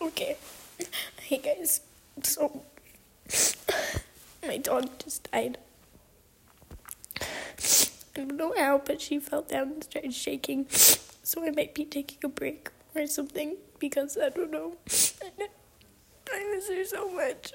Okay. Hey guys. So my dog just died. I don't know how, but she fell down and started shaking. So I might be taking a break or something because I don't know. I miss her so much.